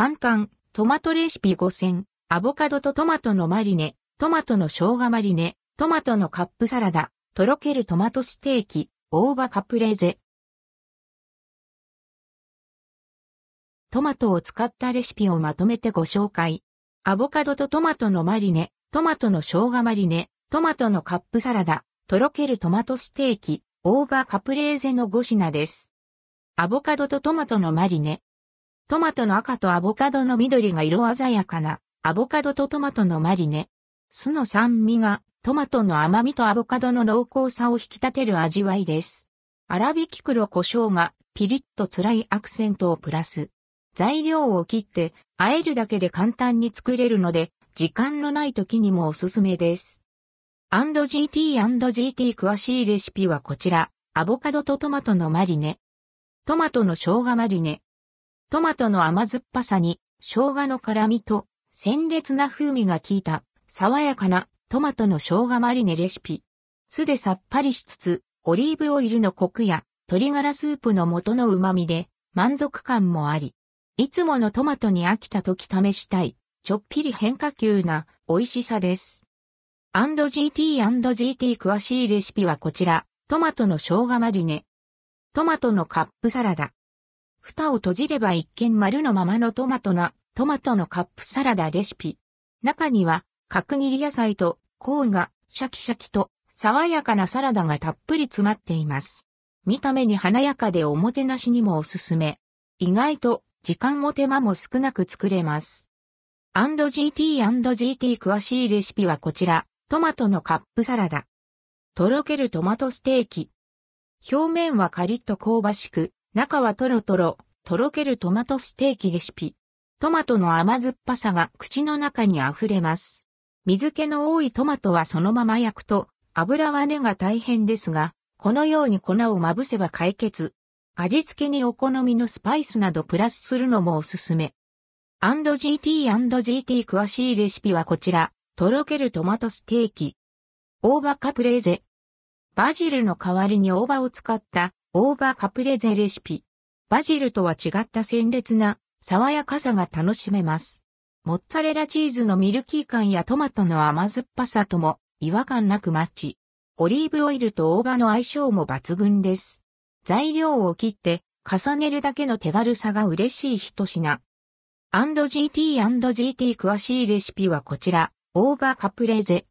簡単、トマトレシピ5選、アボカドとトマトのマリネ、トマトの生姜マリネ、トマトのカップサラダ、とろけるトマトステーキ、大葉カプレーゼ。トマトを使ったレシピをまとめてご紹介。アボカドとトマトのマリネ、トマトの生姜マリネ、トマトのカップサラダ、とろけるトマトステーキ、大葉カプレーゼの5品です。アボカドとトマトのマリネ。トマトの赤とアボカドの緑が色鮮やかな、アボカドとトマトのマリネ。酢の酸味がトマトの甘みとアボカドの濃厚さを引き立てる味わいです。粗挽き黒胡椒がピリッと辛いアクセントをプラス。材料を切って、和えるだけで簡単に作れるので、時間のない時にもおすすめです。&GT&GT 詳しいレシピはこちら。アボカドとトマトのマリネ。トマトの生姜マリネ。トマトの甘酸っぱさに、生姜の辛みと、鮮烈な風味が効いた、爽やかなトマトの生姜マリネレシピ。酢でさっぱりしつつ、オリーブオイルのコクや、鶏ガラスープの元の旨味で、満足感もあり、いつものトマトに飽きた時試したい、ちょっぴり変化球な美味しさです。&GT&GT 詳しいレシピはこちら、トマトの生姜マリネ。トマトのカップサラダ。蓋を閉じれば一見丸のままのトマトな、トマトのカップサラダレシピ。中には、角切り野菜とコーンがシャキシャキと爽やかなサラダがたっぷり詰まっています。見た目に華やかでおもてなしにもおすすめ。意外と時間も手間も少なく作れます。&GT&GT 詳しいレシピはこちら、トマトのカップサラダ。とろけるトマトステーキ。表面はカリッと香ばしく、中はトロトロ、とろけるトマトステーキレシピ。トマトの甘酸っぱさが口の中に溢れます。水気の多いトマトはそのまま焼くと、油は根が大変ですが、このように粉をまぶせば解決。味付けにお好みのスパイスなどプラスするのもおすすめ。&GT&GT 詳しいレシピはこちら。とろけるトマトステーキ。大葉カプレーゼ。バジルの代わりに大葉を使った大葉カプレゼレシピ。バジルとは違った鮮烈な爽やかさが楽しめます。モッツァレラチーズのミルキー感やトマトの甘酸っぱさとも違和感なくマッチ。オリーブオイルと大葉の相性も抜群です。材料を切って重ねるだけの手軽さが嬉しい一品。&GT&GT 詳しいレシピはこちら、大葉カプレゼ。